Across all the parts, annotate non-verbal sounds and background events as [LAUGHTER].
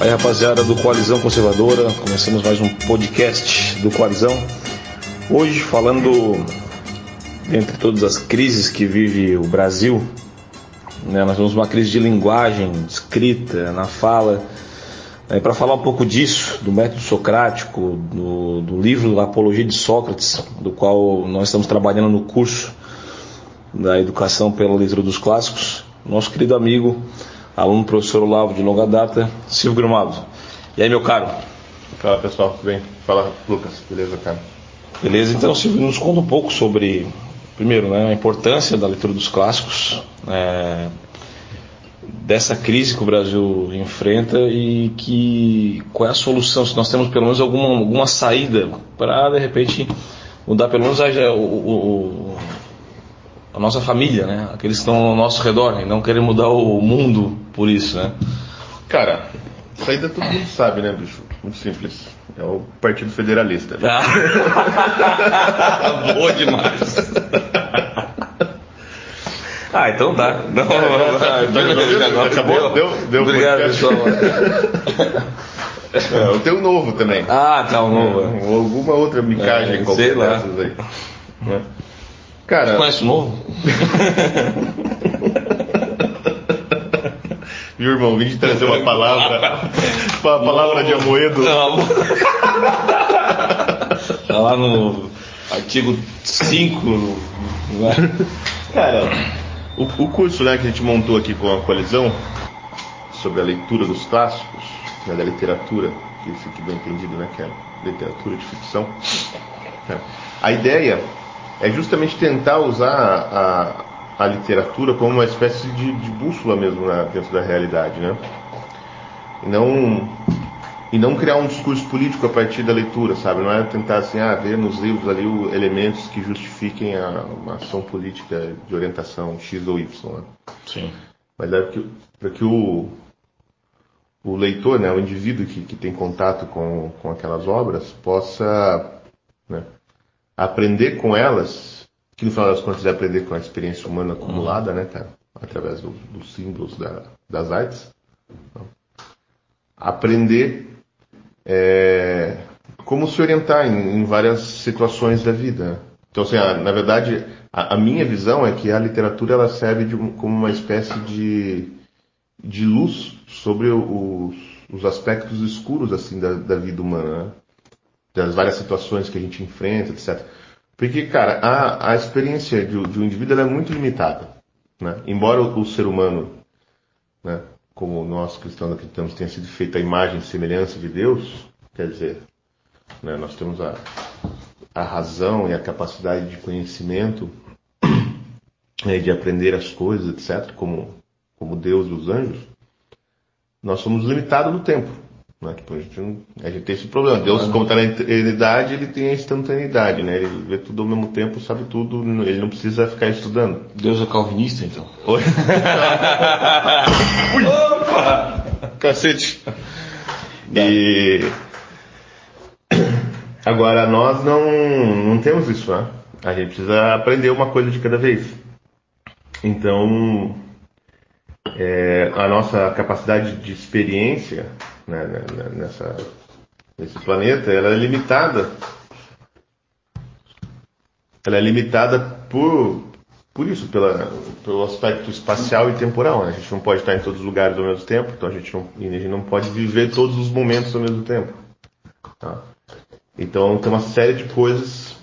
Aí, rapaziada do Coalizão Conservadora, começamos mais um podcast do Coalizão. Hoje, falando dentre todas as crises que vive o Brasil, né, nós temos uma crise de linguagem, escrita, na fala. Né, Para falar um pouco disso, do método socrático, do, do livro Apologia de Sócrates, do qual nós estamos trabalhando no curso da Educação pela Leitura dos Clássicos, nosso querido amigo aluno professor Olavo de longa data, Silvio Gramado. E aí, meu caro? Fala pessoal, tudo bem? Fala Lucas, beleza, cara? Beleza, então Silvio, nos conta um pouco sobre, primeiro, né, a importância da leitura dos clássicos, é, dessa crise que o Brasil enfrenta e que qual é a solução, se nós temos pelo menos alguma, alguma saída para, de repente, mudar pelo menos a, o, o, a nossa família, né? Aqueles que estão ao nosso redor e não querem mudar o mundo por isso, né? Cara, saída todo mundo sabe, né, bicho? Muito simples. É o Partido Federalista. Ah. [LAUGHS] Boa demais. Ah, então tá. Não, É, não, Acabou? Deu, deu Obrigado, pessoal. É, eu tenho um novo também. Ah, tá, um novo. Ou alguma outra micagem É, qualquer sei lá. dessas aí. né? Cara, Conhece o novo? [LAUGHS] viu, irmão? Vim te trazer uma palavra. Uma palavra de Amoedo. Não. [LAUGHS] Tá lá no artigo 5. Né? Cara, o, o curso né, que a gente montou aqui com a coalizão sobre a leitura dos clássicos, né, da literatura, que fique bem entendido, né, que é literatura de ficção. né, A ideia é justamente tentar usar a, a, literatura como uma espécie de, de bússola mesmo né, dentro da realidade, né? E não e não criar um discurso político a partir da leitura, sabe? Não é tentar assim, ah, ver nos livros ali o- elementos que justifiquem a, uma ação política de orientação X ou Y. Né? Sim. Mas é para que o, o leitor, né, o indivíduo que, que tem contato com, com aquelas obras, possa né, aprender com elas, que no final das contas é aprender com a experiência humana acumulada, né, cara? Através do- dos símbolos da- das artes. Então, aprender é, como se orientar em, em várias situações da vida. né? Então, assim, a- na verdade, a, a minha visão é que a literatura ela serve como uma espécie de, de luz sobre os, os aspectos escuros assim da, da vida humana, né? das várias situações que a gente enfrenta, etc. Porque, cara, a, a experiência de, de um indivíduo é muito limitada. Né? Embora o, o ser humano, né, como nós cristãos acreditamos, tenha sido feito a imagem e semelhança de Deus, quer dizer, né, nós temos a, a razão e a capacidade de conhecimento, [CLEARS THROAT] né, de aprender as coisas, etc., como, como Deus e os anjos, nós somos limitados no tempo. Né? Tipo, a, gente não- a gente tem esse problema. Deus, como está na eternidade, ele tem a instantaneidade, né? Ele vê tudo ao mesmo tempo, sabe tudo, ele não precisa ficar estudando. Deus é calvinista, então. Oi? [LAUGHS] Cacete. E agora nós não, não temos isso, né? A gente precisa aprender uma coisa de cada vez. Então é, a nossa capacidade de experiência né, né, né, nessa, nesse planeta ela é limitada. Ela é limitada por, por isso, pela, pelo aspecto espacial e temporal. Né? A gente não pode estar em todos os lugares ao mesmo tempo, então a gente não, a gente não pode viver todos os momentos ao mesmo tempo. tá? Então tem uma série de coisas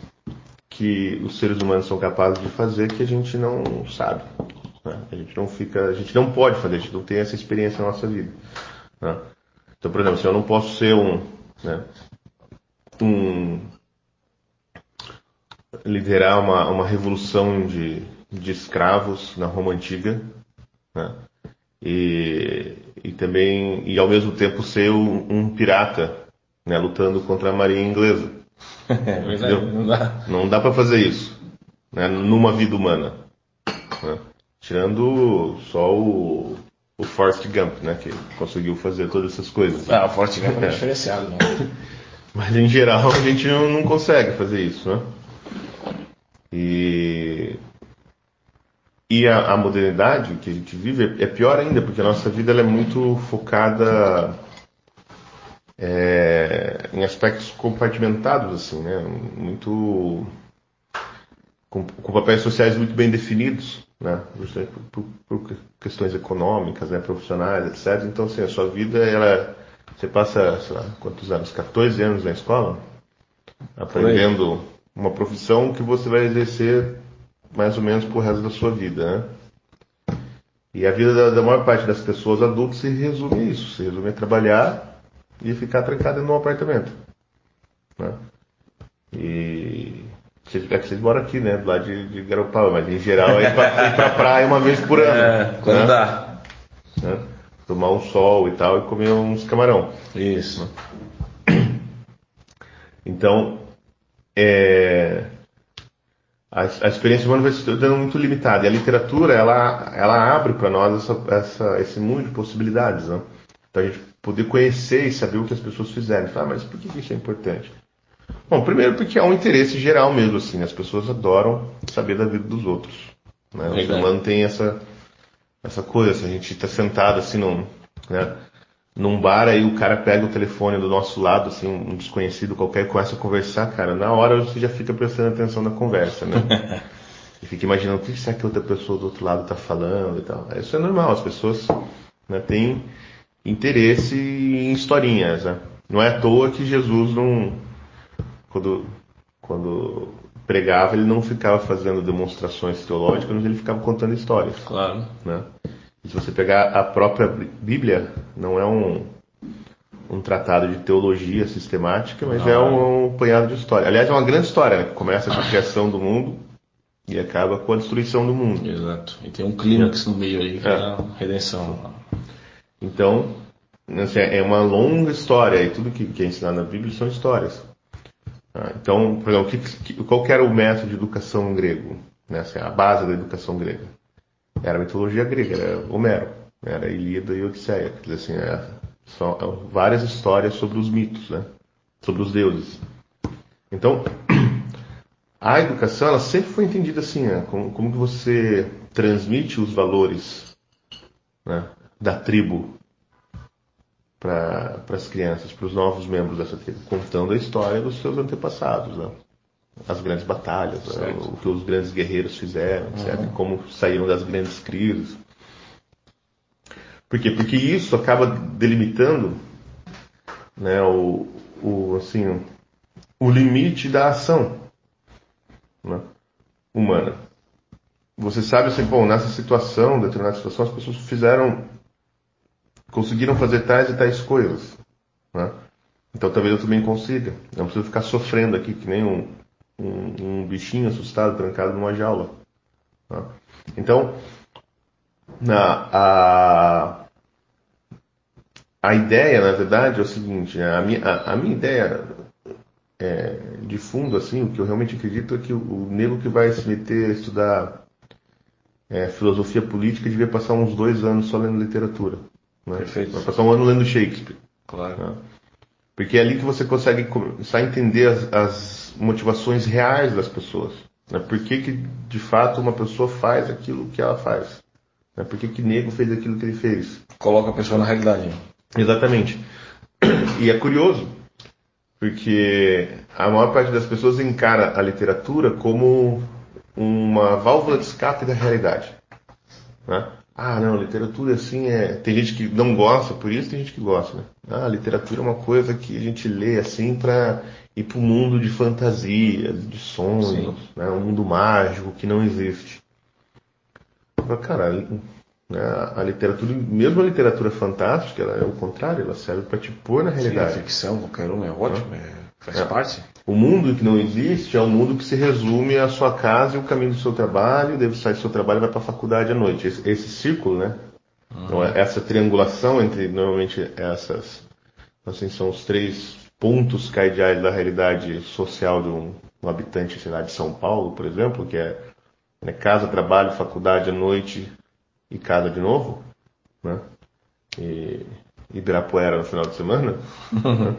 que os seres humanos são capazes de fazer que a gente não sabe. né? A gente não fica, a gente não pode fazer, a gente não tem essa experiência na nossa vida. né? Então, por exemplo, se eu não posso ser um, né, um liderar uma, uma revolução de, de escravos na Roma antiga, né? E, e também e ao mesmo tempo ser um, um pirata, né, lutando contra a marinha inglesa. [LAUGHS] É, não dá. Não dá para fazer isso, né, numa vida humana, né? tirando só o o Forrest Gump, né, que conseguiu fazer todas essas coisas. Ah, o Forte Gump é diferenciado, né? [LAUGHS] Mas em geral a gente não, não consegue fazer isso, né? E, e a, a modernidade que a gente vive é, é pior ainda, porque a nossa vida é muito focada é, em aspectos compartimentados, assim, né? Muito com, com papéis sociais muito bem definidos, né? Por, por, por, questões econômicas, né? profissionais, etc. Então, assim, a sua vida, ela, você passa, sei lá, quantos anos? 14 anos na escola, aprendendo uma profissão que você vai exercer mais ou menos pro resto da sua vida, né? E a vida da, da maior parte das pessoas adultas se resume a isso, se resume a trabalhar e ficar trancado num apartamento, né? E é que vocês moram aqui, né? Do lado de, de Garopaba, mas em geral é pra, ir pra praia uma vez por ano. [LAUGHS] É, quando né? dá. Né? Tomar um sol e tal e comer uns camarão. Isso. Então, é, a, a, experiência humana vai se tornando muito limitada. E a literatura, ela, ela abre para nós essa, essa, esse mundo de possibilidades. Né? Então, a gente poder conhecer e saber o que as pessoas fizeram. Falar, ah, mas por que isso é importante? Bom, primeiro porque é um interesse geral mesmo, assim. As pessoas adoram saber da vida dos outros. Né? O ser humano tem essa, essa coisa, assim, a gente está sentado assim num, né, num bar, aí o cara pega o telefone do nosso lado, assim, um desconhecido qualquer, começa a conversar, cara, na hora você já fica prestando atenção na conversa, né? [LAUGHS] e fica imaginando o que será que outra pessoa do outro lado está falando e tal. Isso é normal, as pessoas né, têm interesse em historinhas, né? Não é à toa que Jesus não quando, quando pregava, ele não ficava fazendo demonstrações teológicas, mas ele ficava contando histórias. Claro. Né? E se você pegar a própria Bíblia, não é um, um tratado de teologia sistemática, mas é um, um punhado de história. Aliás, é uma grande história, né? que começa com a criação do mundo e acaba com a destruição do mundo. Exato. E tem um clímax no meio aí, que é, é a redenção. Então, assim, é uma longa história, e tudo que, que é ensinado na Bíblia são histórias. Ah, então, por exemplo, qual era o método de educação grego? Né? Assim, a base da educação grega? Era a mitologia grega, era Homero, era Ilíada e Odisseia. Quer dizer assim, é, são é, várias histórias sobre os mitos, né? sobre os deuses. Então, [CLEARS THROAT] a educação ela sempre foi entendida assim, né? como, como que você transmite os valores né? da tribo para as crianças, para os novos membros dessa tribo, contando a história dos seus antepassados, né? as grandes batalhas, né? o que os grandes guerreiros fizeram. Uhum. Como saíram das grandes crises. Por quê? Porque isso acaba delimitando né, o, o, assim, o limite da ação né, humana. Você sabe assim, bom, nessa situação, determinada situação, as pessoas fizeram conseguiram fazer tais e tais coisas. Né? Então talvez eu também consiga. Não preciso ficar sofrendo aqui que nem um, um, um bichinho assustado, trancado numa jaula. Né? Então, na, a, a ideia, na verdade, é o seguinte: a minha, a, a minha ideia é, de fundo, assim, o que eu realmente acredito é que o, o nego que vai se meter a estudar é, filosofia política devia passar uns dois anos só lendo literatura. Né? Perfeito. Vai passar um ano lendo Shakespeare. Claro. Né? Porque é ali que você consegue começar a entender as, as motivações reais das pessoas. Né? Por que, que, de fato, uma pessoa faz aquilo que ela faz? Né? Por que, que Nego fez aquilo que ele fez? Coloca a pessoa na realidade. Exatamente. [CLEARS THROAT] E é curioso, porque a maior parte das pessoas encara a literatura como uma válvula de escape da realidade. Né? Ah, não, literatura assim é. Tem gente que não gosta, por isso tem gente que gosta, né? Ah, literatura é uma coisa que a gente lê assim para ir para o mundo de fantasias, de sonhos, né? um mundo mágico que não existe. Cara? A literatura, mesmo a literatura fantástica, ela é o contrário, ela serve para te pôr na realidade. Sim, a ficção, qualquer um é ótimo, é, faz é. parte. O mundo que não existe é um mundo que se resume à sua casa e o caminho do seu trabalho, deve sair do seu trabalho e vai para a faculdade à noite. Esse, esse círculo, né? Uhum. Então, essa triangulação entre, normalmente, essas, assim, são os três pontos cardeais da realidade social de um, um habitante, sei lá, de São Paulo, por exemplo, que é né, casa, trabalho, faculdade à noite e casa de novo, né? E Ibirapuera no final de semana. [LAUGHS]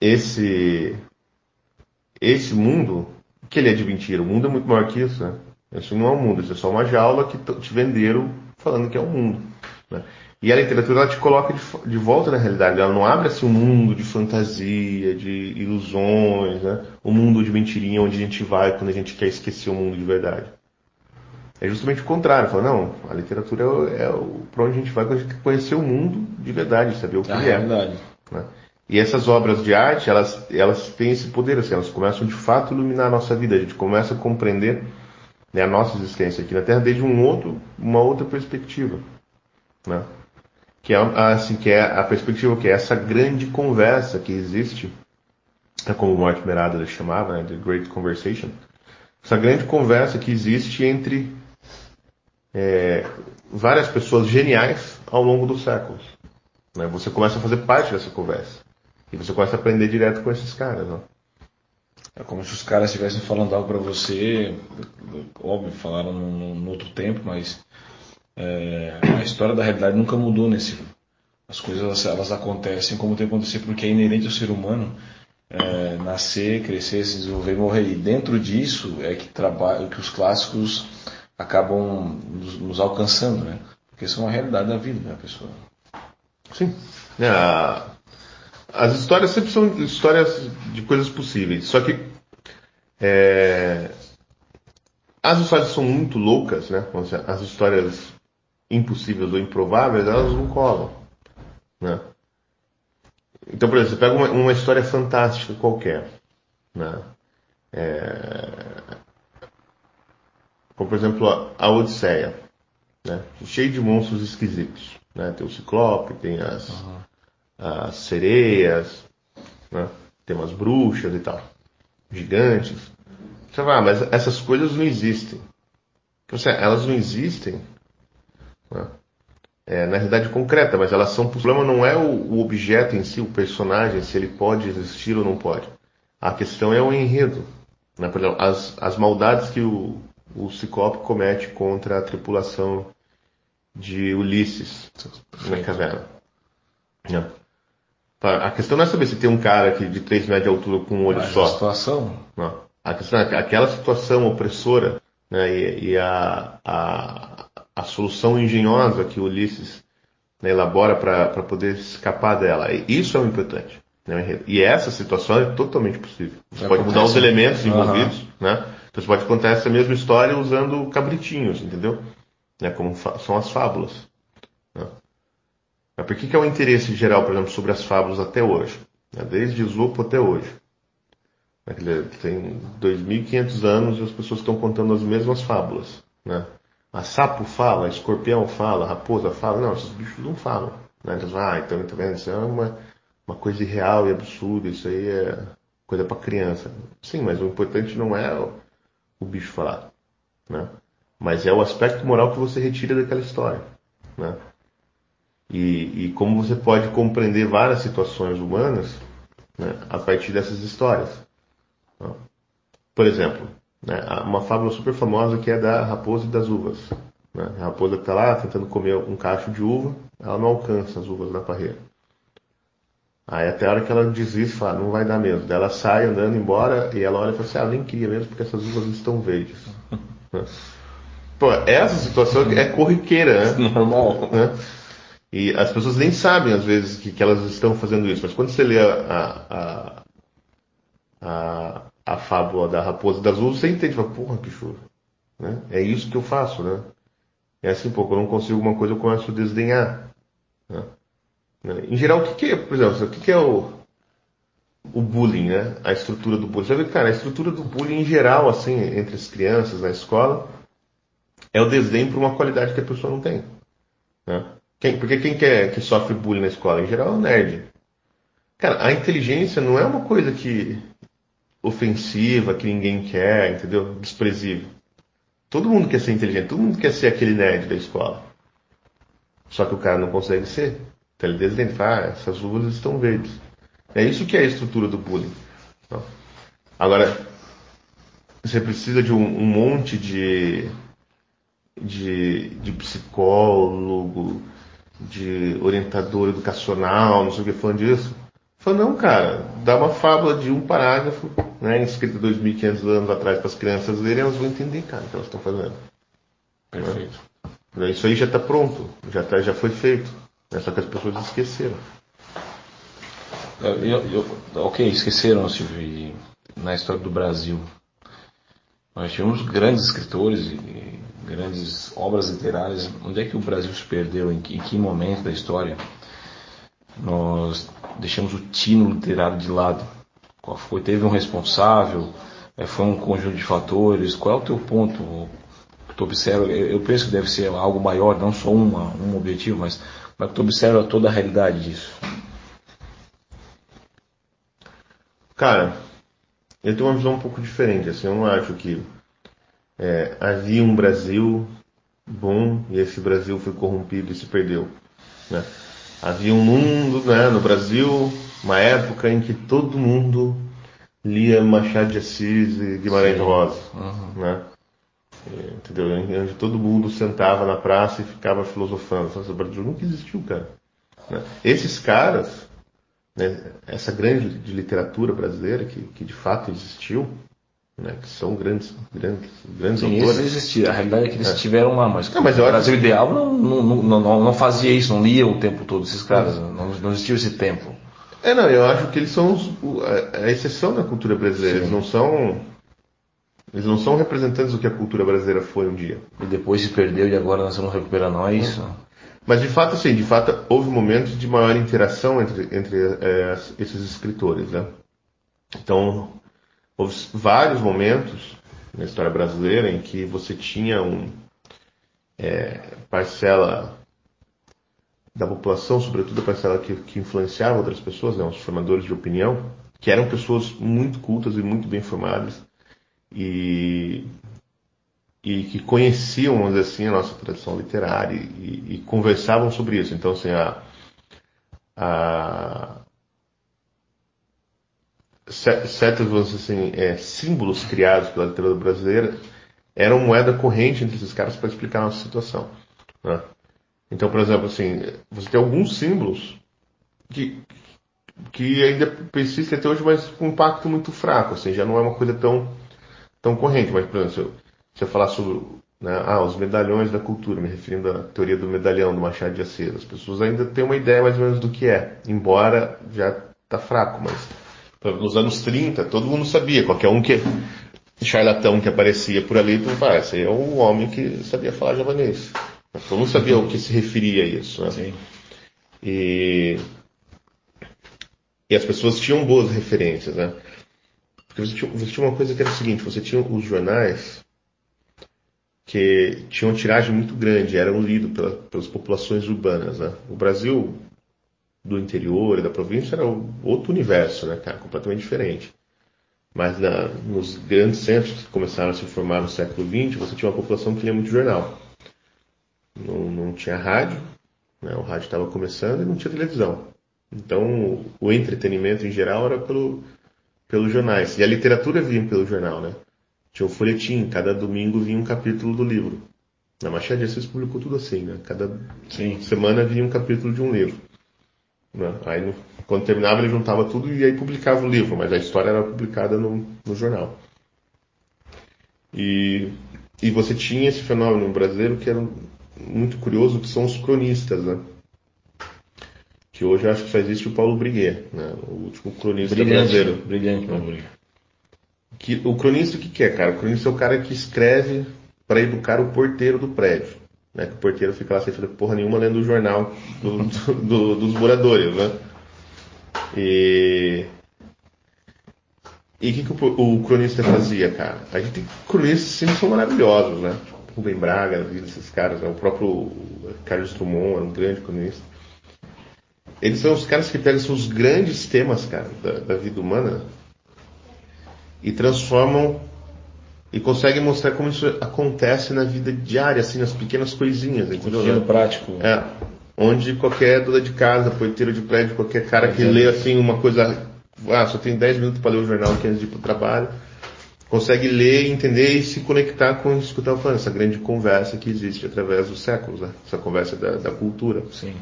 Esse esse mundo, que ele é de mentira, o mundo é muito maior que isso, né? Isso não é um mundo, isso é só uma jaula que te venderam falando que é um mundo. Né? E a literatura ela te coloca de, de, volta na realidade. Ela não abre assim um mundo de fantasia, de ilusões, né? um mundo de mentirinha onde a gente vai quando a gente quer esquecer o mundo de verdade. É justamente o contrário. Fala, não, a literatura é, é para onde a gente vai quando a gente quer conhecer o mundo de verdade, saber o que a é. Realidade. Né? E essas obras de arte, elas, elas têm esse poder, assim, elas começam de fato a iluminar a nossa vida. A gente começa a compreender né, a nossa existência aqui na Terra desde um outro, uma outra perspectiva. Né? que é assim que é a perspectiva que é essa grande conversa que existe, é como o Mortimer Adler chamava, né, The Great Conversation, essa grande conversa que existe entre é, várias pessoas geniais ao longo dos séculos. Né? Você começa a fazer parte dessa conversa e você começa a aprender direto com esses caras. É como se os caras estivessem falando algo para você, óbvio, falaram num, outro tempo, mas é, a história da realidade nunca mudou nesse. As coisas elas acontecem como tem que acontecer porque é inerente ao ser humano é, nascer, crescer, se desenvolver morrer. E dentro disso é que, trabalha, que os clássicos acabam nos, nos alcançando, né? Porque são a realidade da vida da pessoa. Sim. É, as histórias sempre são histórias de coisas possíveis. Só que é, as histórias são muito loucas, né? As histórias impossíveis ou improváveis, elas não colam. Né? Então, por exemplo, você pega uma, uma história fantástica qualquer. Né? É... Como, por exemplo, a, Odisseia. Né? Cheio de monstros esquisitos. Né? Tem o Ciclope, tem as, uhum. as sereias, né? tem umas bruxas e tal. Gigantes. Você vai, ah, mas essas coisas não existem. Então, elas não existem né? É, na realidade concreta, mas elas são. O problema não é o, o, objeto em si, o personagem, se ele pode existir ou não pode. A questão é o enredo. Né? Por exemplo, as, as maldades que o, o Ciclope comete contra a tripulação de Ulisses na caverna. Né? A questão não é saber se tem um cara aqui de 3 metros de altura com um olho mas só. A situação. Não. A questão é aquela situação opressora né, e, e a, a, a solução engenhosa que Ulisses né, elabora para poder escapar dela. Isso é o importante. Né? E essa situação é totalmente possível. Você pode mudar os elementos envolvidos, uhum. né? Você pode contar essa mesma história usando cabritinhos, entendeu? Né? Como são as fábulas. Né? Mas por que, que é o interesse geral, por exemplo, sobre as fábulas até hoje? Né? Desde Esopo até hoje. Né? Tem 2.500 anos e as pessoas estão contando as mesmas fábulas. Né? A sapo fala, a escorpião fala, a raposa fala. Não, esses bichos não falam. Né? Então, ah, então, tá? Isso é uma, uma coisa irreal e absurda. Isso aí é coisa para criança. Sim, mas o importante não é o, bicho falar. Né? Mas é o aspecto moral que você retira daquela história. Né? E, e como você pode compreender várias situações humanas né, a partir dessas histórias. Né? Por exemplo, né? Uma fábula super famosa que é da raposa e das uvas. Né? A raposa está lá tentando comer um cacho de uva, ela não alcança as uvas da parreira. Aí até a hora que ela desiste, fala, não vai dar mesmo. Daí ela sai andando embora e ela olha e fala assim, ah, nem queria mesmo porque essas uvas estão verdes. [LAUGHS] Pô, essa situação é corriqueira, né? Normal. Né? E as pessoas nem sabem, às vezes, que, que elas estão fazendo isso. Mas quando você lê a, a, a, a fábula da raposa das uvas, você entende, fala, porra, que choro. Né? É isso que eu faço, né? É assim, pô, quando eu não consigo alguma coisa, eu começo a desdenhar. Né? Né? Em geral, o que, é, por exemplo, o que, é o, o bullying, né? A estrutura do bullying. Você vê, cara, a estrutura do bullying em geral, assim, entre as crianças na escola, é o desdém por uma qualidade que a pessoa não tem. Né? Quem, porque quem quer que sofre bullying na escola, em geral, é o nerd. Cara, a inteligência não é uma coisa que ofensiva, que ninguém quer, entendeu? Desprezível. Todo mundo quer ser inteligente, todo mundo quer ser aquele nerd da escola. Só que o cara não consegue ser. Então ele desde fala, ah, essas uvas estão verdes. É isso que é a estrutura do bullying. Então, agora, você precisa de um, um monte de, de, de, psicólogo, de orientador educacional, não sei o que falando disso. Falou, não, cara, dá uma fábula de um parágrafo, né, escrita 2.500 anos atrás para as crianças lerem, elas vão entender, cara, o que elas estão fazendo. Perfeito. Né? Isso aí já está pronto, já, tá, já foi feito. Né? Só que as pessoas esqueceram. Eu, eu, ok, esqueceram Silvio, na história do Brasil. Nós tivemos grandes escritores e grandes obras literárias. Onde é que o Brasil se perdeu? Em que, em que momento da história? Nós deixamos o tino literário de lado. Qual foi? Teve um responsável? É, foi um conjunto de fatores? Qual é o teu ponto? Tu observa, eu penso que deve ser algo maior, não só uma, um objetivo, mas é que tu observa toda a realidade disso? Cara, eu tenho uma visão um pouco diferente. Assim, eu não acho que é, havia um Brasil bom e esse Brasil foi corrompido e se perdeu. Né? Havia um mundo né, no Brasil, uma época em que todo mundo lia Machado de Assis e Guimarães Sim. Rosa. Uhum. Né? Entendeu? Onde todo mundo sentava na praça e ficava filosofando. O Brasil nunca existiu, cara. Né? Esses caras né, essa grande de literatura brasileira que, que de fato existiu, né, que são grandes, grandes, grandes Sim, autores. existiam. A realidade é que eles é. tiveram lá, mas, não, mas o Brasil acho... ideal não, não, não, não, fazia isso, não lia o tempo todo esses caras, não, não existiu esse tempo. É, não, eu acho que eles são os, a, exceção da cultura brasileira, Sim. eles não são eles não são representantes do que a cultura brasileira foi um dia. E depois se perdeu e agora nós estamos recuperando, não é isso? Mas de fato, sim, de fato houve momentos de maior interação entre, entre é, esses escritores, né? Então, houve vários momentos na história brasileira em que você tinha um é, parcela da população, sobretudo a parcela que, que influenciava outras pessoas, né, os formadores de opinião, que eram pessoas muito cultas e muito bem formadas e e que conheciam, vamos dizer assim, a nossa tradição literária e, e conversavam sobre isso. Então, assim, a, a certos, vamos dizer assim, é, símbolos criados pela literatura brasileira eram moeda corrente entre esses caras para explicar a nossa situação. Né? Então, por exemplo, assim, você tem alguns símbolos que, que ainda persistem até hoje, mas com um impacto muito fraco, assim, já não é uma coisa tão, tão corrente. Mas, por exemplo, você falar sobre né, ah, os medalhões da cultura, me referindo à teoria do medalhão do Machado de Assis. As pessoas ainda têm uma ideia mais ou menos do que é, embora já está fraco, mas nos anos 30 todo mundo sabia, qualquer um que charlatão que aparecia por ali, tu fala, ah, esse aí é um homem que sabia falar javanês. Todo mundo sabia o que se referia a isso. Né? Sim. E, e as pessoas tinham boas referências, né? Porque você tinha, você tinha uma coisa que era o seguinte, você tinha os jornais que tinham tiragem muito grande, eram lidos pela, pelas populações urbanas. Né? O Brasil do interior e da província era outro universo, né, cara, completamente diferente. Mas na, nos grandes centros que começaram a se formar no século XX, você tinha uma população que lia muito jornal. Não, não tinha rádio, né, o rádio estava começando e não tinha televisão. Então o entretenimento em geral era pelo, pelos jornais. E a literatura vinha pelo jornal, né? Tinha o folhetim, cada domingo vinha um capítulo do livro. Na Machado de Assis publicou tudo assim, né? Cada Sim. semana vinha um capítulo de um livro. Né? Aí, quando terminava, ele juntava tudo e aí publicava o livro, mas a história era publicada no, no jornal. E, e você tinha esse fenômeno brasileiro que era muito curioso, que são os cronistas, né? Que hoje eu acho que só existe o Paulo Briguet, né? O último cronista brilhante, brasileiro. Brilhante, Paulo Briguet. Que, o cronista o que, que é, cara? O cronista é o cara que escreve para educar o porteiro do prédio. Né? Que o porteiro fica lá sem fazer porra nenhuma lendo o jornal do, do, do, dos moradores, né? E. E o que, que o, o, cronista fazia, cara? A gente tem cronistas sempre são maravilhosos, né? Rubem Braga, vida desses caras, né? o próprio Carlos Drummond era um grande cronista. Eles são os caras que pegam os grandes temas, cara, da, da vida humana e transformam e conseguem mostrar como isso acontece na vida diária, assim, nas pequenas coisinhas, entendeu? No prático. É. Onde qualquer dona de casa, porteiro de prédio, qualquer cara que lê assim uma coisa, ah, só tem 10 minutos para ler o jornal aqui antes de ir para o trabalho, consegue ler, entender e se conectar com isso que eu estava falando, essa grande conversa que existe através dos séculos, né? essa conversa da, da cultura. Sim.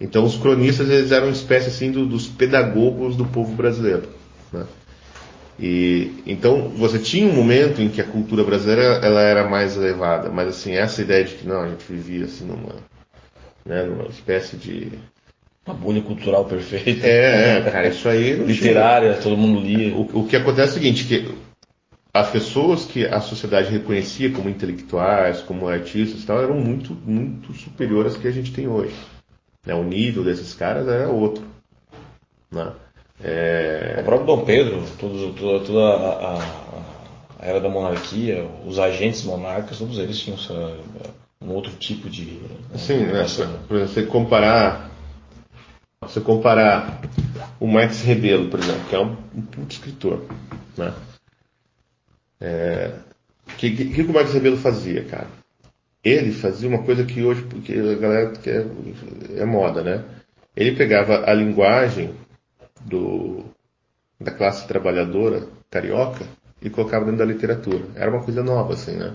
Então os cronistas eles eram uma espécie assim do, dos pedagogos do povo brasileiro. Né? E então você tinha um momento em que a cultura brasileira ela era mais elevada, mas assim essa ideia de que não a gente vivia assim numa né, numa espécie de uma bolha cultural perfeita. É, é cara, isso aí. Literária, todo mundo lia. O, o, que acontece é o seguinte, que as pessoas que a sociedade reconhecia como intelectuais, como artistas e tal, eram muito, muito superiores às que a gente tem hoje. Né? O nível desses caras era outro. Né? É... O próprio Dom Pedro, todo, toda, toda a, a, era da monarquia, os agentes monarcas, todos eles tinham um outro tipo de. Sim, né? Por exemplo, você comparar você comparar o Max Rebelo, por exemplo, que é um, um escritor, né? É, que, que, que o Max Rebelo fazia, cara? Ele fazia uma coisa que hoje, porque a galera quer, é moda, né? Ele pegava a linguagem do, da classe trabalhadora carioca e colocava dentro da literatura. Era uma coisa nova, assim, né?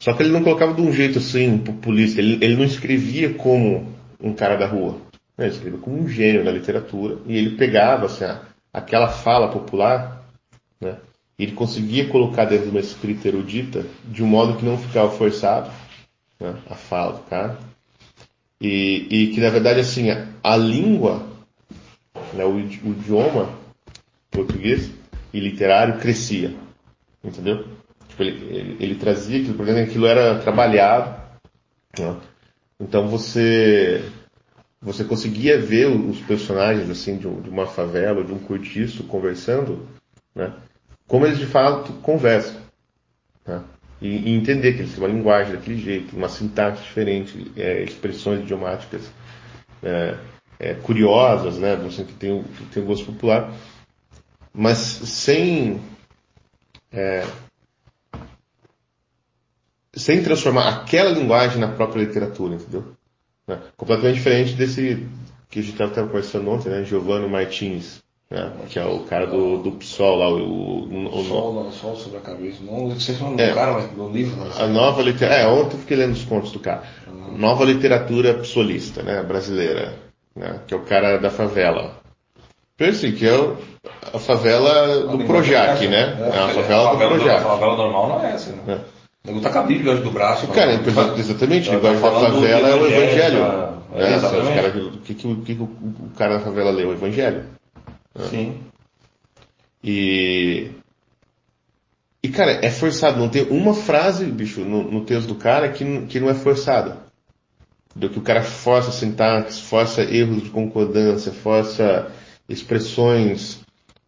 Só que ele não colocava de um jeito assim, populista. Ele, ele não escrevia como um cara da rua. Ele escrevia como um gênio da literatura e ele pegava assim, aquela fala popular, né? Ele conseguia colocar dentro de uma escrita erudita de um modo que não ficava forçado né? a fala do cara. E, e, que na verdade assim a, a língua, né? o, o, idioma português e literário crescia, entendeu? Tipo, ele, ele, ele, trazia aquilo, por exemplo, aquilo era trabalhado. Né? Então você você conseguia ver os personagens assim de, uma favela, de um cortiço conversando, né? Como eles de fato conversam, né? e, e, entender que eles têm uma linguagem daquele jeito, uma sintaxe diferente, é, expressões idiomáticas é, é, curiosas, né? Você que tem, que tem um gosto popular, mas sem é, sem transformar aquela linguagem na própria literatura, entendeu? Né? Completamente diferente desse que a gente estava conversando ontem, né? Giovanni Martins, né? que é o cara do, do PSOL lá, o, o, o Sol, não, Sol sobre a cabeça. Não sei se é o é, cara, mas no livro. Mas... A nova literatura. É, ontem eu fiquei lendo os contos do cara. Uhum. Nova literatura psolista, né? Brasileira. Né? Que é o cara da favela. Pense que é a favela do Projac, é né? É, a favela, do Projac. A favela normal não é essa, né? É. Nego tá com a Bíblia do braço. Cara, exatamente. Tá, tá favela é o Evangelho. É, né? exatamente. Cara, o que, que, que, o cara da favela lê? O Evangelho. Né? Sim. E. E, cara, é forçado. Não tem uma frase, bicho, no, no texto do cara que, que não é forçada. Do que o cara força sintaxe, força erros de concordância, força expressões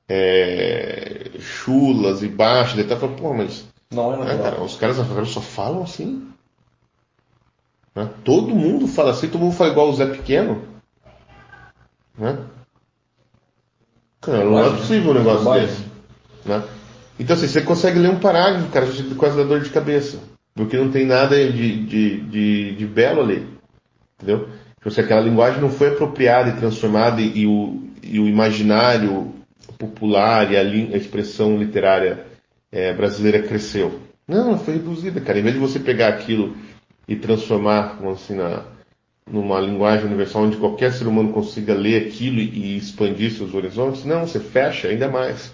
é, chulas e baixas. Ele tá falando, pô, mas não é natural. É, cara, os caras só falam assim. Né? Todo mundo fala assim, todo mundo fala igual o Zé Pequeno. Né? Cara, não é possível um negócio desse. Né? Então assim, você consegue ler um parágrafo, cara, quase dá dor de cabeça. Porque não tem nada de, de, de, de belo ali. Entendeu? Tipo assim, aquela linguagem não foi apropriada e transformada e, e, o, e o imaginário popular e a, a expressão literária é, brasileira cresceu. Não, ela foi reduzida, cara. Em vez de você pegar aquilo e transformar, como assim, na, numa linguagem universal onde qualquer ser humano consiga ler aquilo e expandir seus horizontes, não, você fecha ainda mais.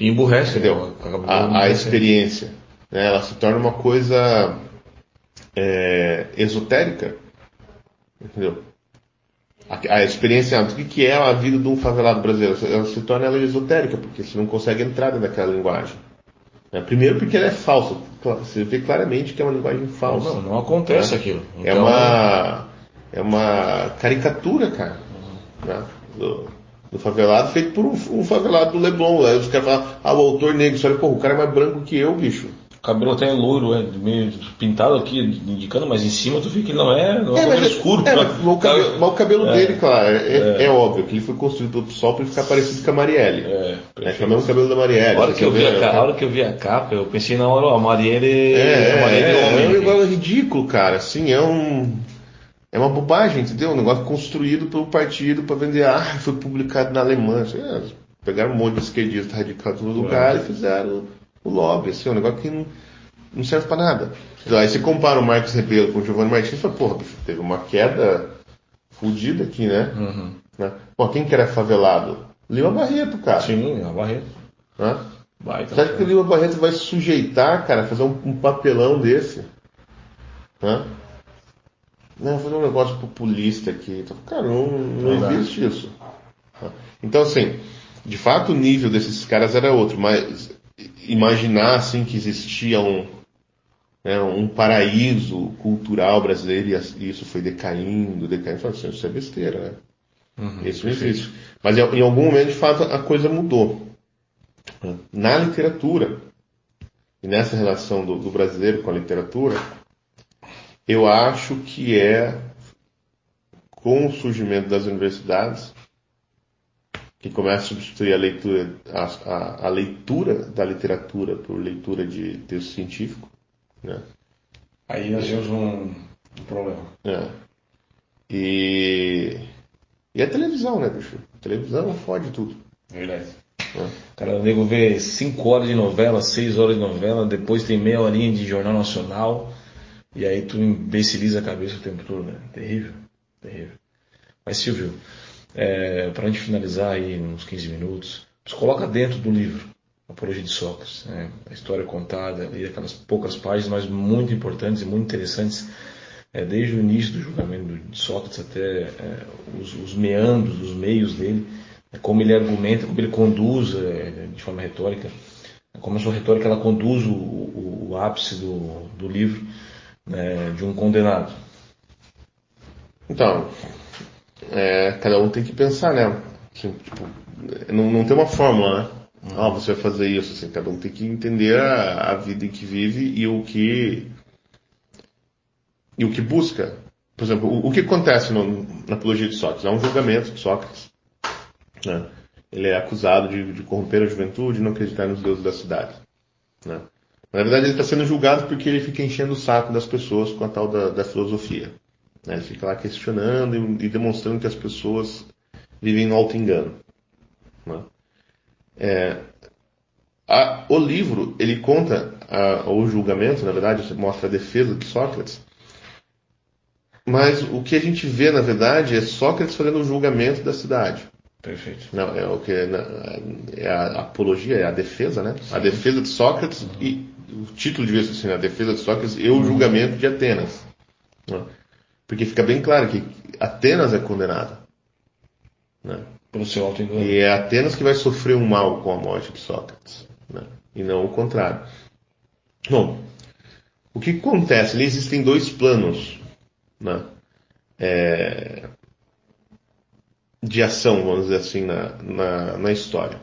E emburrece, entendeu? A, a, experiência. Né? Ela se torna uma coisa é, esotérica, entendeu? A, a experiência, o que é a vida de um favelado brasileiro? Ela se torna ela esotérica, porque você não consegue entrar dentro daquela linguagem. É, primeiro porque ela é falsa. Você vê claramente que é uma linguagem falsa. Não, não acontece né? aquilo. Então... É uma é uma caricatura, cara. Né? Do, do, favelado feito por um, um, favelado do Leblon. Aí os caras falam, ah, o autor negro, você olha, pô, o cara é mais branco que eu, bicho. O cabelo até é louro, é meio pintado aqui, indicando, mas em cima tu vê que não é, não é, é cabelo é, escuro. É, mas, o cabelo, mas o cabelo é, dele, claro, é, é, é, óbvio que ele foi construído sol para ficar parecido com a Marielle. É, é, é o mesmo cabelo da Marielle. A hora, que eu vi a, capa, a hora que eu vi a capa, eu pensei na hora, a Marielle é, a Marielle é, homem. É um negócio ridículo, cara. Assim, é um. É uma bobagem, entendeu? Um negócio construído pelo partido para vender. Ah, foi publicado na Alemanha. pegaram um monte de esquerdistas radicais no lugar e fizeram o lobby. Assim, um negócio que não não serve para nada. Aí você compara o Marcos Rebelo com o Giovanni Martins e fala, porra, bicho, teve uma queda fodida aqui, né? Uhum. né? Pô, quem que era favelado? Lima Barreto, cara. Sim, Lima Barreto. Né? Vai, tá Você acha que o Lima Barreto vai sujeitar, cara, fazer um, um papelão desse? Né? Não, fazer um negócio populista aqui. Então, cara, não, não existe isso. Então, assim, de fato o nível desses caras era outro, mas imaginar assim que existia um, né, um paraíso cultural brasileiro e isso foi decaindo, decaindo, assim, isso é besteira, né? Uhum, isso não existe. Mas em algum momento, de fato, a coisa mudou. Na literatura, e nessa relação do, do brasileiro com a literatura, eu acho que é com o surgimento das universidades que começa a substituir a leitura, a, a, a, leitura da literatura por leitura de texto científico. Né? Aí nós temos um, um problema. É. E, e a televisão, né, bicho? A televisão fode tudo. Verdade. É. Cara, o nego vê 5 horas de novela, 6 horas de novela, depois tem meia horinha de Jornal Nacional, e aí tu imbeciliza a cabeça o tempo todo, né? Terrível, terrível. Mas Silvio, é, para a gente finalizar aí uns 15 minutos, coloca dentro do livro, Apologia de Sócrates. Né? A história contada ali, aquelas poucas páginas, mas muito importantes e muito interessantes, é, desde o início do julgamento de Sócrates até é, os, os, meandros, os meios dele, é, como ele argumenta, como ele conduz é, de forma retórica, como a sua retórica ela conduz o, o, o ápice do, do livro né, de um condenado. Então, é, cada um tem que pensar, né? Tipo, não, não tem uma fórmula, né? Uhum. Ah, você vai fazer isso, assim, cada um tem que entender a, a vida em que vive e o que e o que busca. Por exemplo, o, o que acontece no, na apologia de Sócrates? É um julgamento de Sócrates. Né? Ele é acusado de, de corromper a juventude e não acreditar nos deuses da cidade. Né? Na verdade, ele está sendo julgado porque ele fica enchendo o saco das pessoas com a tal da, da filosofia. Né? Ele fica lá questionando e, e, demonstrando que as pessoas vivem no auto-engano. Né? É, a, o livro, ele conta a, o julgamento, na verdade, mostra a defesa de Sócrates, mas o que a gente vê, na verdade, é Sócrates fazendo o julgamento da cidade. Perfeito. Não, é o que é, é a apologia, é a defesa, né? Sim. A defesa de Sócrates uhum. e o título devia ser assim, a defesa de Sócrates e o uhum. julgamento de Atenas. Né? Porque fica bem claro que Atenas é condenada. Né? Pelo seu alto engano. E é Atenas que vai sofrer um mal com a morte de Sócrates. Né? E não o contrário. Bom, o que acontece? Ali existem dois planos né? É... de ação, vamos dizer assim, na, na, na história.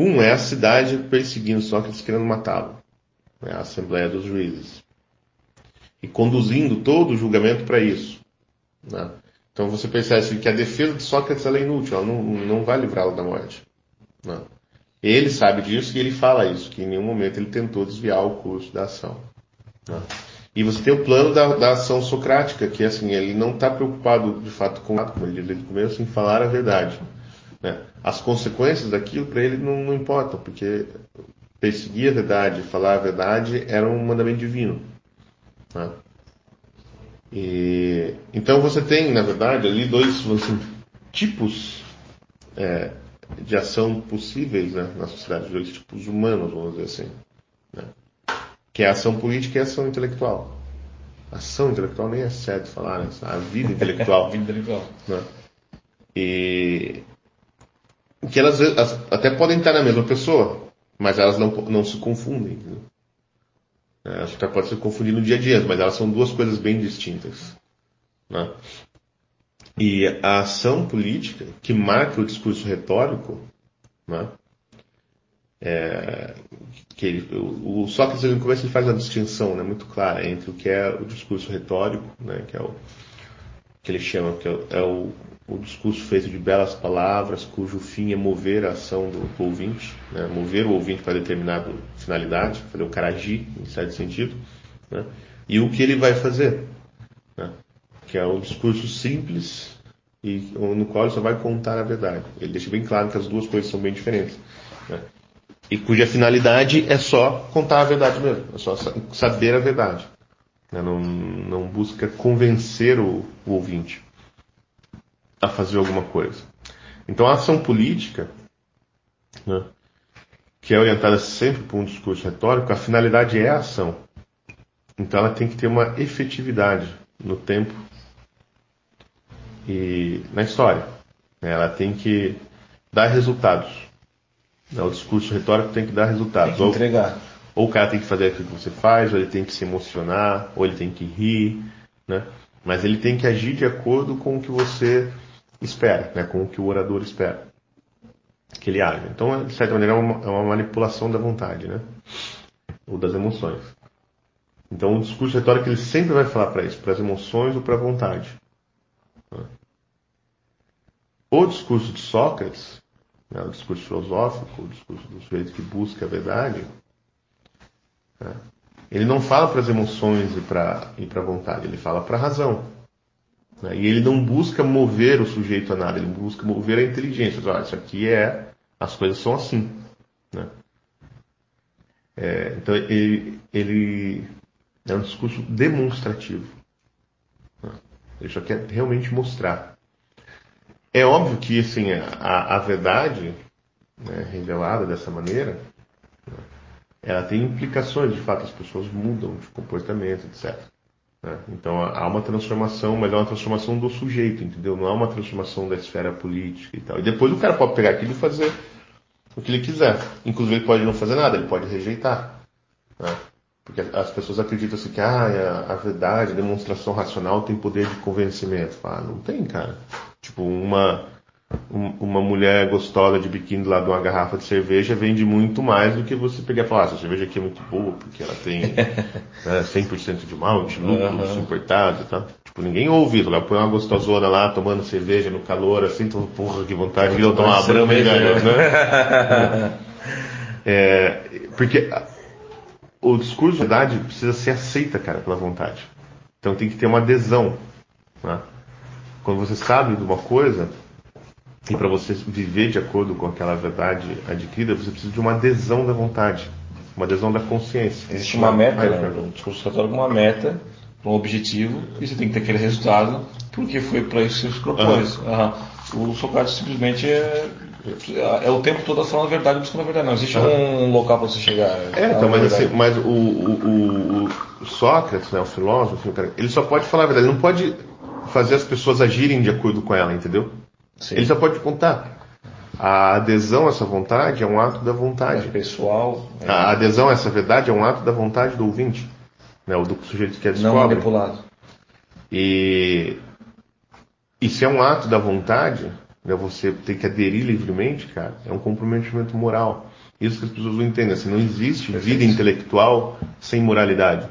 Um é a cidade perseguindo Sócrates, querendo matá-lo. É a Assembleia dos Juízes e conduzindo todo o julgamento para isso. Né? Então você percebe que a defesa de Sócrates é inútil, ela não, não vai livrá-lo da morte. Né? Ele sabe disso e ele fala isso, que em nenhum momento ele tentou desviar o curso da ação. Né? E você tem o plano da, da ação socrática, que assim, ele não está preocupado de fato com, como ele desde o começo, em falar a verdade. Né? As consequências daquilo para ele não, não importam, porque perseguir a verdade, falar a verdade era um mandamento divino. Né? E, então você tem, na verdade, ali dois assim, tipos é, de ação possíveis né, na sociedade, dois tipos humanos, vamos dizer assim. Né? Que é a ação política e a ação intelectual. ação intelectual nem é certo falar, né? A vida intelectual. [LAUGHS] a vida intelectual. Né? E que elas, elas, até podem estar na mesma pessoa, mas elas não, não se confundem. Né? É, acho que pode ser confundido no dia a dia, mas elas são duas coisas bem distintas. Né? E a ação política, que marca o discurso retórico, né? É, que ele, o, o Sócrates no começo ele faz uma distinção né, muito clara entre o que é o discurso retórico, né, que é o que ele chama que é, é o, o discurso feito de belas palavras, cujo fim é mover a ação do, do ouvinte, né? mover o ouvinte para determinada finalidade, fazer o cara agir, em certo sentido, né? e o que ele vai fazer, né? que é um discurso simples e no qual ele só vai contar a verdade. Ele deixa bem claro que as duas coisas são bem diferentes. Né? E cuja finalidade é só contar a verdade mesmo, é só saber a verdade. Né? Não, não busca convencer o, o ouvinte a fazer alguma coisa. Então a ação política, né, que é orientada sempre por um discurso retórico, a finalidade é a ação. Então ela tem que ter uma efetividade no tempo e na história. Ela tem que dar resultados. O discurso retórico tem que dar resultados. Tem que entregar. Ou, ou o cara tem que fazer aquilo que você faz, ou ele tem que se emocionar, ou ele tem que rir, né? Mas ele tem que agir de acordo com o que você espera, né? com o que o orador espera que ele haja. Então, de certa maneira, é uma, é uma manipulação da vontade, né? Ou das emoções. Então, o discurso retórico ele sempre vai falar para isso, para as emoções ou para a vontade. Né? O discurso de Sócrates, né, o discurso filosófico, o discurso do sujeito que busca a verdade, né, ele não fala para as emoções e para e a vontade, ele fala para a razão. Né, e ele não busca mover o sujeito a nada, ele busca mover a inteligência. Olha, isso aqui é, as coisas são assim. Né? É, então ele, ele é um discurso demonstrativo. Né? Ele só quer realmente mostrar. É óbvio que assim, a, a verdade né, revelada dessa maneira, né, ela tem implicações, de fato, as pessoas mudam de comportamento, etc. Né? Então há uma transformação, mas é uma transformação do sujeito, entendeu? Não é uma transformação da esfera política e tal. E depois o cara pode pegar aquilo e fazer o que ele quiser. Inclusive ele pode não fazer nada, ele pode rejeitar. Né? Porque as pessoas acreditam assim que ah, a, a verdade, a demonstração racional tem poder de convencimento. Ah, não tem, cara. Tipo, uma, uma mulher gostosa de biquíni lá de uma garrafa de cerveja vende muito mais do que você pegar e falar, ah, essa cerveja aqui é muito boa, porque ela tem [LAUGHS] né, 100% de malte, lúpulos uhum. importados e tal. Tipo, ninguém ouve isso. Ela põe uma gostosona lá, tomando cerveja no calor, assim, então, porra, que vontade de eu tomar uma brama né? é, porque o discurso de verdade precisa ser aceita, cara, pela vontade. Então tem que ter uma adesão, né? Quando você sabe de uma coisa, e para você viver de acordo com aquela verdade adquirida, você precisa de uma adesão da vontade, uma adesão da consciência. Existe uma meta, né? o discurso católico é uma meta, um objetivo, e você tem que ter aquele resultado, porque foi para isso que você se propôs. Uhum. Uhum. O Socrates simplesmente é, é o tempo todo falando a verdade, buscando a verdade. Não existe uhum. um local para você chegar. É, então, mas, assim, mas o, o, o, o, Sócrates, né, o filósofo, ele só pode falar a verdade, ele não pode fazer as pessoas agirem de acordo com ela, entendeu? Sim. Ele só pode contar. A adesão a essa vontade é um ato da vontade. É pessoal. É... A adesão a essa verdade é um ato da vontade do ouvinte, né, ou do sujeito que a descobre. Não manipulado. E, e se é um ato da vontade, né, você tem que aderir livremente, cara, é um comprometimento moral. Isso que as pessoas não entendem. Assim, não existe vida intelectual sem moralidade.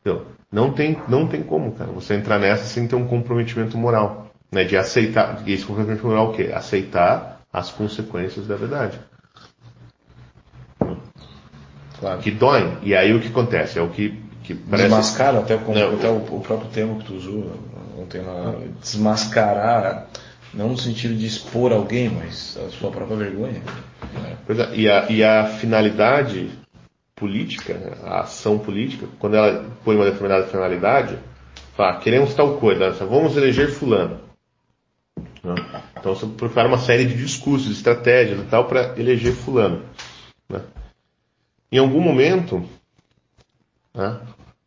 Entendeu? Não tem, não tem como, cara, você entrar nessa sem ter um comprometimento moral. Né, de aceitar, e comprometimento moral é o quê? Aceitar as consequências da verdade. Claro. Que doem. E aí o que acontece? É o que, que parece... Desmascaram, até, como, não, até o, o, próprio termo que tu usou ontem lá, desmascarar, não no sentido de expor alguém, mas a sua própria vergonha. Né? É, e, a, e a finalidade política, né, a ação política, quando ela põe uma determinada finalidade, fala, queremos tal coisa, vamos eleger fulano. Né? Então você prepara uma série de discursos, estratégias e tal para eleger fulano. Né? Em algum momento, né,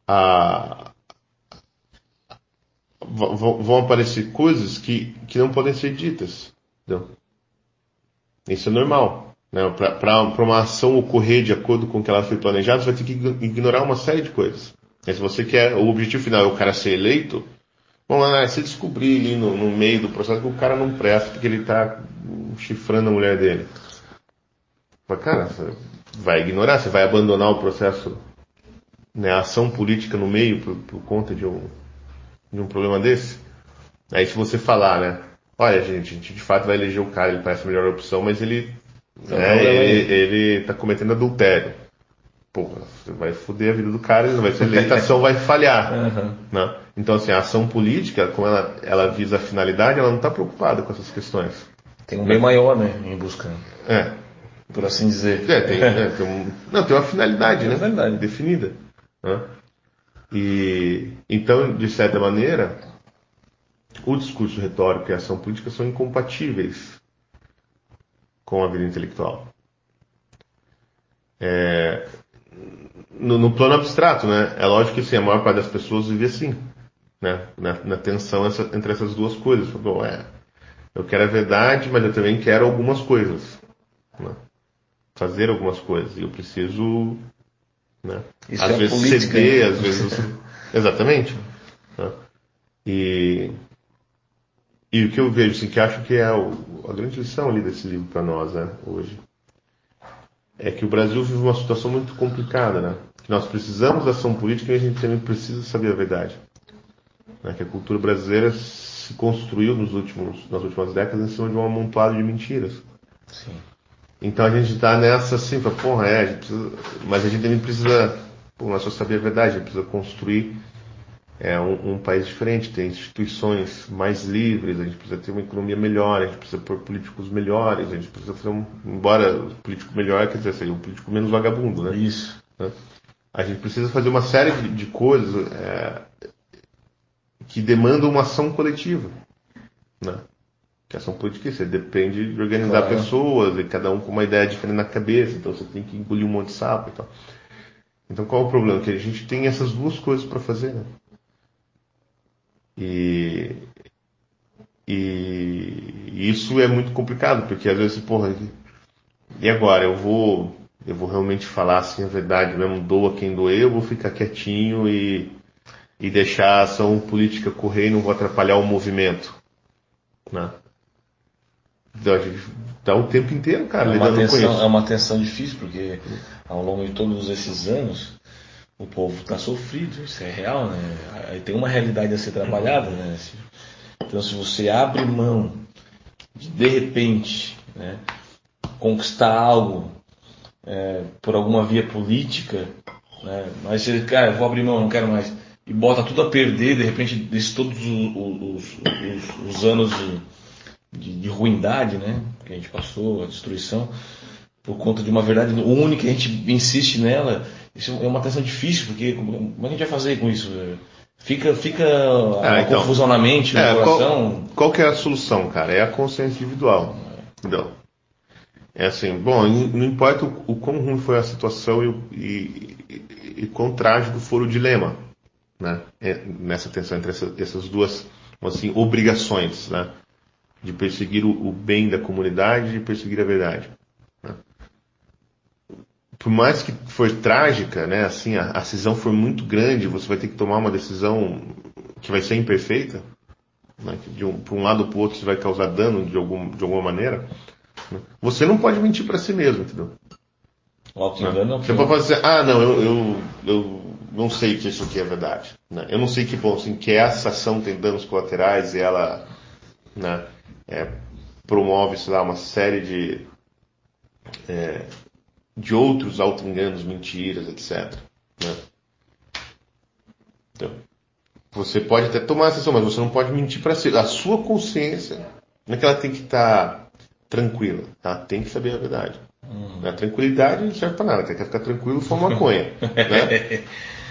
a, vão aparecer coisas que, que não podem ser ditas. Entendeu? Isso é normal. Né? Para uma ação ocorrer de acordo com o que ela foi planejada, você vai ter que ignorar uma série de coisas. E se você quer, o objetivo final é o cara ser eleito, bom, lá, se descobrir ali no, no, meio do processo que o cara não presta porque ele está chifrando a mulher dele. Mas, cara, você vai ignorar, você vai abandonar o processo, né, a ação política no meio por, por conta de um, de um problema desse? Aí se você falar, né, olha gente, a gente de fato vai eleger o cara, ele parece a melhor opção, mas ele é, ele, ele tá cometendo adultério. Porra, você vai foder a vida do cara, ele vai ser eleito, a ação vai falhar. [LAUGHS] Uhum. Né? Então, assim, a ação política, como ela, ela visa a finalidade, ela não está preocupada com essas questões. Tem um bem maior, né, em busca. É. Por assim dizer. É, tem, é, tem um, não, tem uma finalidade, tem né? Finalidade. Definida. Né? E, então, de certa maneira, o discurso retórico e a ação política são incompatíveis com a vida intelectual. É, no, no, plano abstrato, né? É lógico que sim, a maior parte das pessoas vive assim, né? Na, na tensão essa, entre essas duas coisas. Bom, é, eu quero a verdade, mas eu também quero algumas coisas, né? fazer algumas coisas. E eu preciso, né? Isso às é vezes política, ceder, né? às vezes, [LAUGHS] exatamente. Né? E e o que eu vejo, assim, que acho que é o, a grande lição ali desse livro para nós, né, hoje, é que o Brasil vive uma situação muito complicada, né? Que nós precisamos da ação política e a gente também precisa saber a verdade. Né? Que a cultura brasileira se construiu nos últimos, nas últimas décadas em cima de um amontoado de mentiras. Sim. Então a gente está nessa assim, porra, é, a precisa, mas a gente também precisa, pô, nós só saber a verdade, a gente precisa construir é um, um, país diferente, tem instituições mais livres, a gente precisa ter uma economia melhor, a gente precisa pôr políticos melhores, a gente precisa fazer um. Embora o político melhor, quer dizer, seja um político menos vagabundo, né? Isso. Né? A gente precisa fazer uma série de, de coisas é, que demandam uma ação coletiva. Né? Que ação política você depende de organizar claro. pessoas, e cada um com uma ideia diferente na cabeça, então você tem que engolir um monte de sapo e tal. Então qual é o problema? Que a gente tem essas duas coisas para fazer, né? E, e isso é muito complicado, porque às vezes, porra, e agora? Eu vou, eu vou realmente falar assim a verdade mesmo, doa quem doer, eu vou ficar quietinho e, e deixar a ação política correr e não vou atrapalhar o movimento. Né? Então a gente tá o tempo inteiro, cara. É uma, tensão, é uma tensão difícil, porque ao longo de todos esses anos o povo está sofrido, isso é real, né? Aí tem uma realidade a ser trabalhada, né? Então se você abre mão de de repente né, conquistar algo é, por alguma via política, né, mas você, cara, vou abrir mão, não quero mais, e bota tudo a perder, de repente, desses todos os, os, os, os anos de, de, de ruindade, né, que a gente passou, a destruição, por conta de uma verdade única, a gente insiste nela, isso é uma tensão difícil, porque como é que a gente vai fazer com isso? Fica, fica ah, então, confusão na mente, no é, coração. Qual, qual que é a solução, cara? É a consciência individual. Entendeu? É assim, bom, não importa o, o quão ruim foi a situação e, e, e, e quão trágico for o dilema, né? É, nessa tensão entre essa, essas duas, assim, obrigações, né? De perseguir o, o bem da comunidade e perseguir a verdade por mais que for trágica, né, assim, a, a cisão for muito grande, você vai ter que tomar uma decisão que vai ser imperfeita, né, que de um, para um lado ou para o outro você vai causar dano de, algum, de alguma maneira, né, você não pode mentir para si mesmo, entendeu? Né? Você pode fazer, ah, não, eu, eu, eu não sei que isso aqui é verdade. Né? Eu não sei que, bom, assim, que essa ação tem danos colaterais e ela né, é, promove, sei lá, uma série de é, de outros auto-enganos, mentiras, etc. Né? Então, você pode até tomar a decisão, mas você não pode mentir para si. A sua consciência, não é que ela tem que estar tá tranquila, tá? Tem que saber a verdade. Uhum. A tranquilidade não serve para nada. Você quer ficar tranquilo, for maconha. [LAUGHS] né?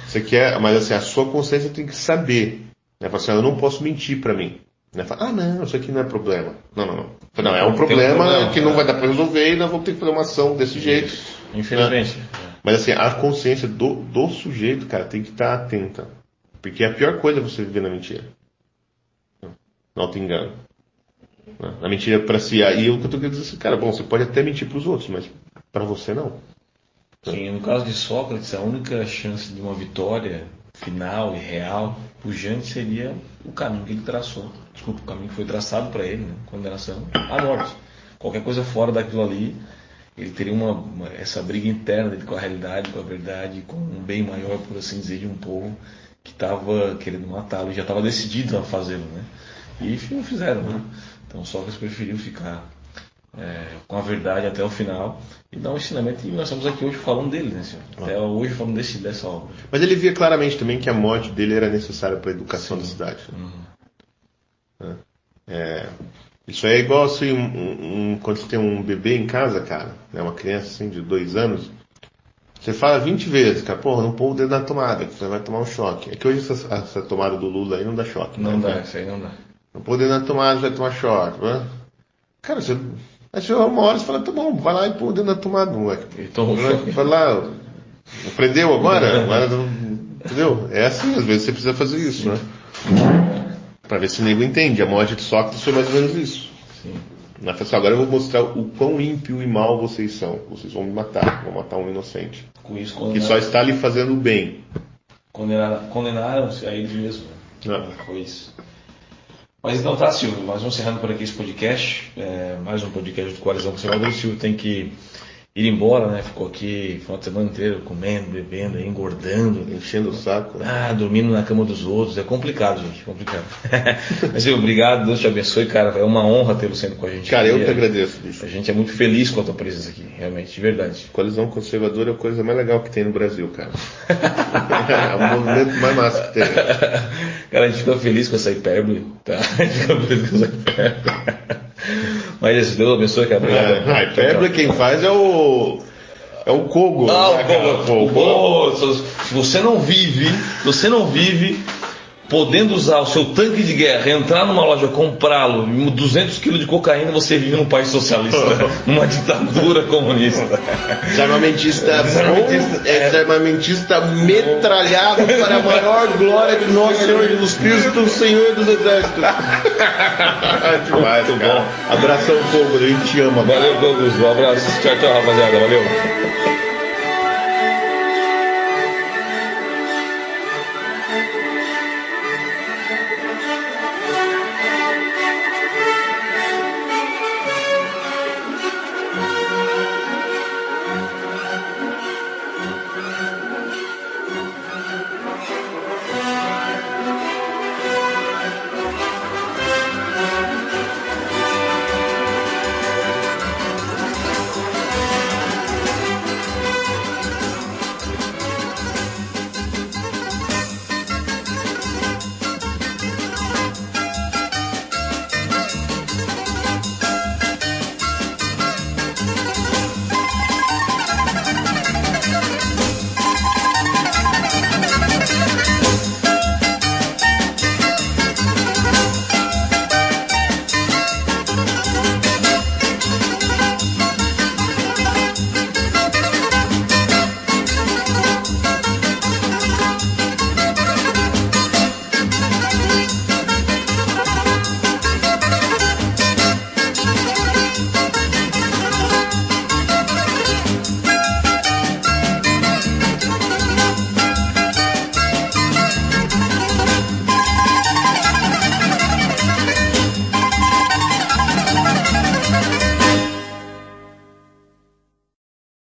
Você quer, mas assim, a sua consciência tem que saber. Né? Fala assim, eu não posso mentir para mim. Né? Fala, ah, não, isso aqui não é problema. Não, não, não. Não, é um problema, um problema que não vai dar para resolver e nós vamos ter que fazer uma ação desse jeito. Infelizmente. Né? Mas assim, a consciência do, do sujeito, cara, tem que estar atenta. Porque é a pior coisa é você viver na mentira. Não te engano. Né? A mentira é para si. Aí o que eu tô querendo dizer assim, cara, bom, você pode até mentir para os outros, mas para você não. Sim, no caso de Sócrates, a única chance de uma vitória final e real, pujante, seria o caminho que ele traçou. Desculpa, o caminho que foi traçado para ele, né? condenação à morte. Qualquer coisa fora daquilo ali ele teria uma, uma, essa briga interna dele com a realidade, com a verdade, com um bem maior, por assim dizer, de um povo que estava querendo matá-lo, já estava decidido a fazê-lo, né? E não fizeram, né? Então Sócrates preferiu ficar é, com a verdade até o final e dar um ensinamento. E nós estamos aqui hoje falando dele, né, senhor? Até hoje falando desse, dessa obra. Mas ele via claramente também que a morte dele era necessária para a educação Sim. da cidade. Uhum. É, isso é igual assim, um, um, quando você tem um bebê em casa, cara, né, uma criança assim de dois anos, você fala 20 vezes, cara, porra, não pôr o dedo na tomada, que você vai tomar um choque. É que hoje essa, essa tomada do Lula aí não dá choque. Não né, dá, isso aí não dá. Não pôr o dedo na tomada, vai tomar choque. Né? Cara, você. Aí uma hora você fala, tá bom, vai lá e pôr o dedo na tomada, moleque. E toma um choque. Vai lá, Aprendeu agora? agora entendeu? É assim, às vezes você precisa fazer isso, né? Para ver se o nego entende. A morte de Sócrates foi mais ou menos isso. Sim. Na festa agora eu vou mostrar o quão ímpio e mal vocês são. Vocês vão me matar, vão matar um inocente. Com isso, que só está lhe fazendo bem. Condenaram-se a ele mesmo. Não. Foi isso. Mas então tá, Silvio, nós vamos encerrando por aqui esse podcast. É, mais um podcast do Coalizão Conservador. O Silvio tem que ir embora, né? Ficou aqui final de semana inteiro comendo, bebendo, engordando. Enchendo o saco. Ah, dormindo na cama dos outros. É complicado, gente. Complicado. [LAUGHS] Mas eu, obrigado, Deus te abençoe, cara. É uma honra tê-lo sendo com a gente. Cara, aqui. eu que agradeço, bicho. A gente é muito feliz com a tua presença aqui, realmente, de verdade. Coalizão Conservadora é a coisa mais legal que tem no Brasil, cara. [LAUGHS] é o movimento mais massa que tem. [LAUGHS] Cara, a gente fica feliz com essa hipérbole, tá? A gente fica feliz com essa hipérbole. [LAUGHS] Mas Deus abençoe, cara. Obrigado. É, a hipérbole quem faz é o. É o Kogo. Ah, né, o Kogo. Se você não vive, você não vive podendo usar o seu tanque de guerra, entrar numa loja, comprá-lo, 200 quilos de cocaína, você vive num país socialista, [LAUGHS] numa ditadura comunista. Desarmamentista, [LAUGHS] desarmamentista, é, desarmamentista metralhado para a maior glória de nosso Senhor Jesus Cristo, Senhor dos Exércitos. [LAUGHS] Demais, Muito cara. bom. Abração, Fogo, a gente te ama. Valeu, Douglas. Um abraço. Tchau, tchau, rapaziada. Valeu.